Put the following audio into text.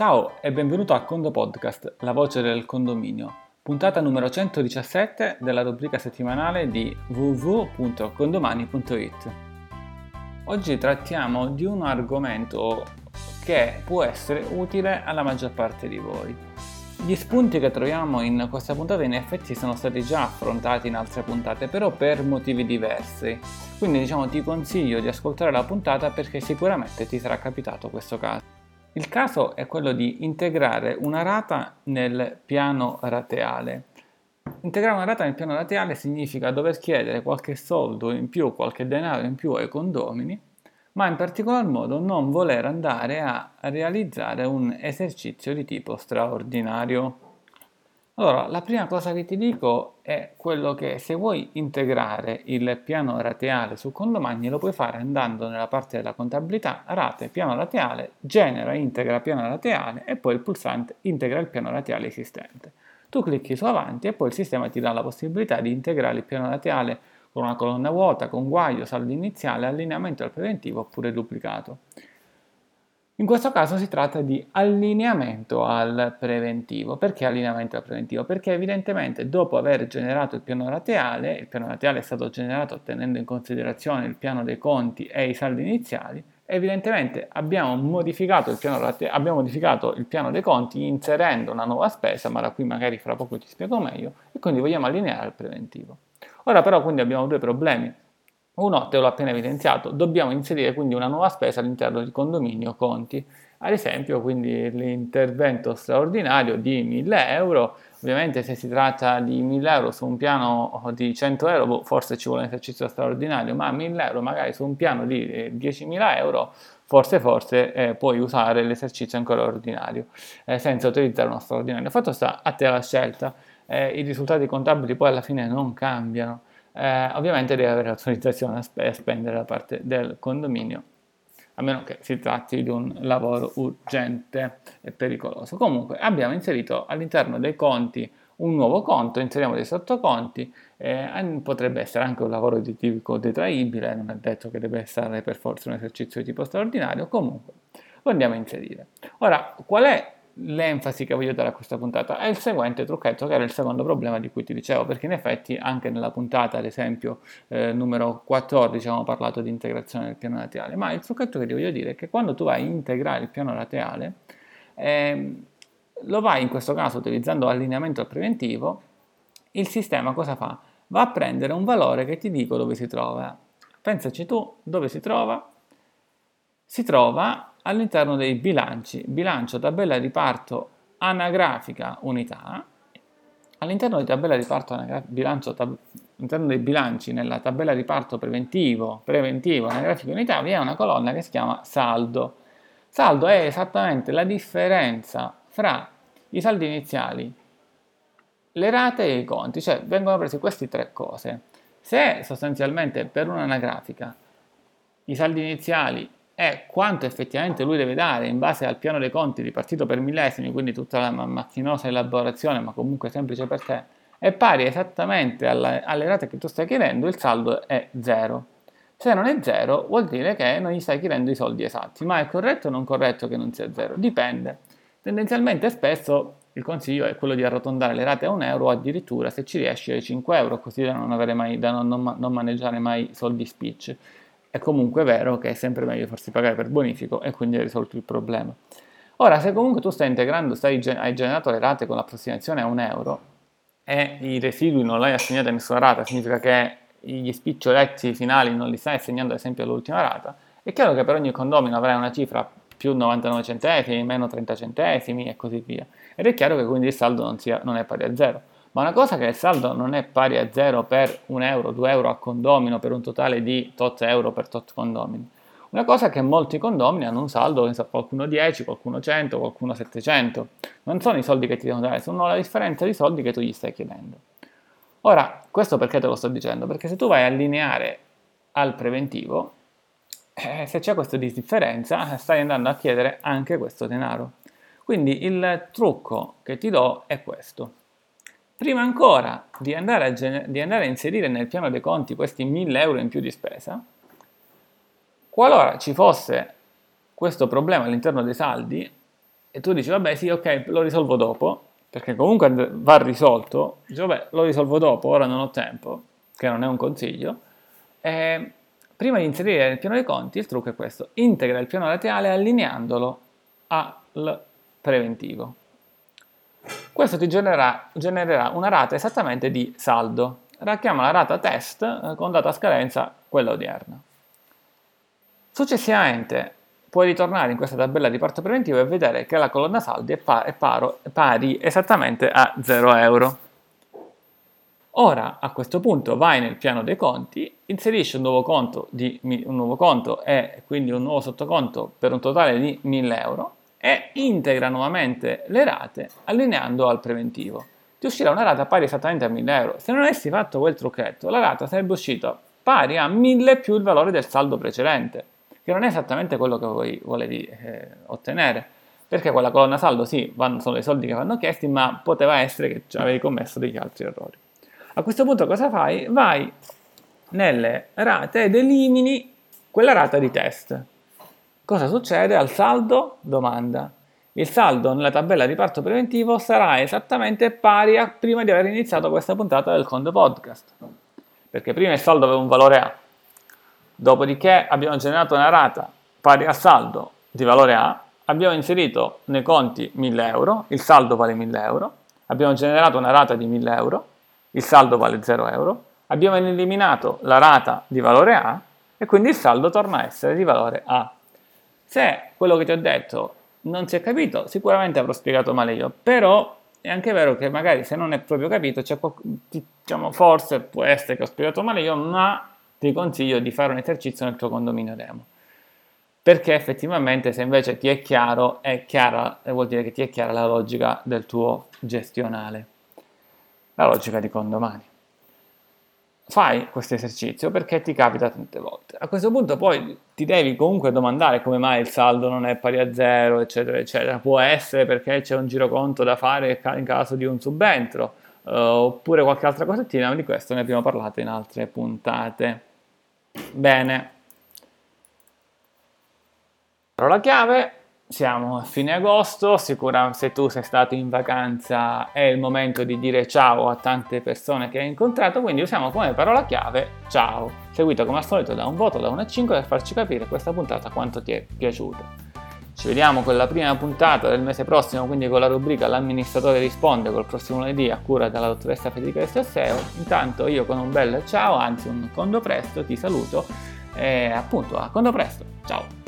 Ciao e benvenuto a Condo Podcast, la voce del condominio, puntata numero 117 della rubrica settimanale di www.condomani.it. Oggi trattiamo di un argomento che può essere utile alla maggior parte di voi. Gli spunti che troviamo in questa puntata in effetti sono stati già affrontati in altre puntate, però per motivi diversi. Quindi diciamo ti consiglio di ascoltare la puntata perché sicuramente ti sarà capitato questo caso. Il caso è quello di integrare una rata nel piano rateale. Integrare una rata nel piano rateale significa dover chiedere qualche soldo in più, qualche denaro in più ai condomini, ma in particolar modo non voler andare a realizzare un esercizio di tipo straordinario. Allora, la prima cosa che ti dico è quello che se vuoi integrare il piano rateale su condomani lo puoi fare andando nella parte della contabilità, rate, piano rateale, genera, integra piano rateale e poi il pulsante integra il piano rateale esistente. Tu clicchi su avanti e poi il sistema ti dà la possibilità di integrare il piano rateale con una colonna vuota, con guaio, saldo iniziale, allineamento al preventivo oppure duplicato. In questo caso si tratta di allineamento al preventivo. Perché allineamento al preventivo? Perché evidentemente dopo aver generato il piano rateale, il piano rateale è stato generato tenendo in considerazione il piano dei conti e i saldi iniziali, evidentemente abbiamo modificato rate- abbiamo modificato il piano dei conti inserendo una nuova spesa, ma da qui magari fra poco ti spiego meglio, e quindi vogliamo allineare al preventivo. Ora però quindi abbiamo due problemi. Uno, te l'ho appena evidenziato, dobbiamo inserire quindi una nuova spesa all'interno di condominio conti. Ad esempio, quindi l'intervento straordinario di 1000 euro, ovviamente se si tratta di 1000 euro su un piano di 100 euro, boh, forse ci vuole un esercizio straordinario, ma 1000 euro magari su un piano di 10.000 euro, forse forse eh, puoi usare l'esercizio ancora ordinario, eh, senza utilizzare uno straordinario. Fatto sta a te la scelta, eh, i risultati contabili poi alla fine non cambiano eh, ovviamente deve avere autorizzazione a, sp- a spendere da parte del condominio a meno che si tratti di un lavoro urgente e pericoloso. Comunque abbiamo inserito all'interno dei conti un nuovo conto, inseriamo dei sottoconti, eh, potrebbe essere anche un lavoro di tipo detraibile, non è detto che deve essere per forza un esercizio di tipo straordinario, comunque lo andiamo a inserire. Ora, qual è l'enfasi che voglio dare a questa puntata è il seguente trucchetto, che era il secondo problema di cui ti dicevo, perché in effetti anche nella puntata, ad esempio, eh, numero 14, abbiamo parlato di integrazione del piano laterale, ma il trucchetto che ti voglio dire è che quando tu vai a integrare il piano laterale, eh, lo vai in questo caso utilizzando allineamento al preventivo, il sistema cosa fa? Va a prendere un valore che ti dico dove si trova. Pensaci tu, dove si trova? Si trova all'interno dei bilanci, bilancio, tabella di riparto anagrafica unità, all'interno di tabella di riparto bilancio, tab- all'interno dei bilanci nella tabella di riparto preventivo, preventivo anagrafica unità vi è una colonna che si chiama saldo. Saldo è esattamente la differenza fra i saldi iniziali, le rate e i conti, cioè vengono prese queste tre cose. Se sostanzialmente per un'anagrafica i saldi iniziali è quanto effettivamente lui deve dare in base al piano dei conti ripartito per millesimi, quindi tutta la macchinosa elaborazione, ma comunque semplice per te, è pari esattamente alla, alle rate che tu stai chiedendo, il saldo è zero. Se non è zero, vuol dire che non gli stai chiedendo i soldi esatti, ma è corretto o non corretto che non sia zero? Dipende. Tendenzialmente spesso il consiglio è quello di arrotondare le rate a un euro addirittura se ci riesci ai 5 euro, così da non, mai, da non, non, non maneggiare mai soldi spicci. È comunque vero che è sempre meglio farsi pagare per bonifico e quindi hai risolto il problema. Ora, se comunque tu stai integrando, stai, hai generato le rate con l'approssimazione a un euro e i residui non l'hai assegnato a nessuna rata, significa che gli spicciolezzi finali non li stai assegnando ad esempio all'ultima rata, è chiaro che per ogni condomino avrai una cifra più 99 centesimi, meno 30 centesimi e così via. Ed è chiaro che quindi il saldo non, sia, non è pari a zero. Ma una cosa che il saldo non è pari a 0 per 1 euro, 2 euro a condomino per un totale di tot euro per tot condomini. Una cosa è che molti condomini hanno un saldo, qualcuno 10, qualcuno 100, qualcuno 700. Non sono i soldi che ti devono dare, sono la differenza di soldi che tu gli stai chiedendo. Ora, questo perché te lo sto dicendo? Perché se tu vai a allineare al preventivo, eh, se c'è questa differenza, stai andando a chiedere anche questo denaro. Quindi il trucco che ti do è questo. Prima ancora di andare, a, gener- di andare a inserire nel piano dei conti questi 1000 euro in più di spesa, qualora ci fosse questo problema all'interno dei saldi, e tu dici vabbè sì ok lo risolvo dopo, perché comunque va risolto, dici vabbè lo risolvo dopo, ora non ho tempo, che non è un consiglio, e prima di inserire nel piano dei conti il trucco è questo, integra il piano laterale allineandolo al preventivo. Questo ti genererà, genererà una rata esattamente di saldo, racchiama la rata test eh, con data scadenza quella odierna. Successivamente puoi ritornare in questa tabella di parto preventivo e vedere che la colonna saldi è, pa- è, paro- è pari esattamente a 0 euro. Ora a questo punto vai nel piano dei conti, inserisci un nuovo conto, di, un nuovo conto e quindi un nuovo sottoconto per un totale di 1000 euro e integra nuovamente le rate allineando al preventivo. Ti uscirà una rata pari esattamente a 1000 euro. Se non avessi fatto quel trucchetto, la rata sarebbe uscita pari a 1000 più il valore del saldo precedente che non è esattamente quello che voi volevi eh, ottenere. Perché quella colonna saldo sì, vanno, sono i soldi che vanno chiesti, ma poteva essere che avevi commesso degli altri errori. A questo punto cosa fai? Vai nelle rate ed elimini quella rata di test. Cosa succede al saldo? Domanda. Il saldo nella tabella di parto preventivo sarà esattamente pari a prima di aver iniziato questa puntata del Conto Podcast. Perché prima il saldo aveva un valore A, Dopodiché abbiamo generato una rata pari a saldo di valore A, abbiamo inserito nei conti 1000 euro, il saldo vale 1000 euro, abbiamo generato una rata di 1000 euro, il saldo vale 0 euro, abbiamo eliminato la rata di valore A e quindi il saldo torna a essere di valore A. Se quello che ti ho detto non si è capito, sicuramente avrò spiegato male io, però è anche vero che magari se non è proprio capito, diciamo, forse può essere che ho spiegato male io, ma ti consiglio di fare un esercizio nel tuo condominio demo. Perché effettivamente se invece ti è chiaro, è chiara, vuol dire che ti è chiara la logica del tuo gestionale, la logica di condomani. Fai questo esercizio perché ti capita tante volte. A questo punto poi ti devi comunque domandare come mai il saldo non è pari a zero, eccetera, eccetera. Può essere perché c'è un giroconto da fare in caso di un subentro, uh, oppure qualche altra cosettina, ma di questo ne abbiamo parlato in altre puntate. Bene. Parola chiave, siamo a fine agosto, sicuramente se tu sei stato in vacanza è il momento di dire ciao a tante persone che hai incontrato, quindi usiamo come parola chiave ciao, seguito come al solito da un voto da 1 a 5 per farci capire questa puntata quanto ti è piaciuta. Ci vediamo con la prima puntata del mese prossimo, quindi con la rubrica L'amministratore risponde col prossimo lunedì a cura della dottoressa Federica Estasseo. Intanto io con un bel ciao, anzi un condo presto, ti saluto e appunto a condo presto. Ciao!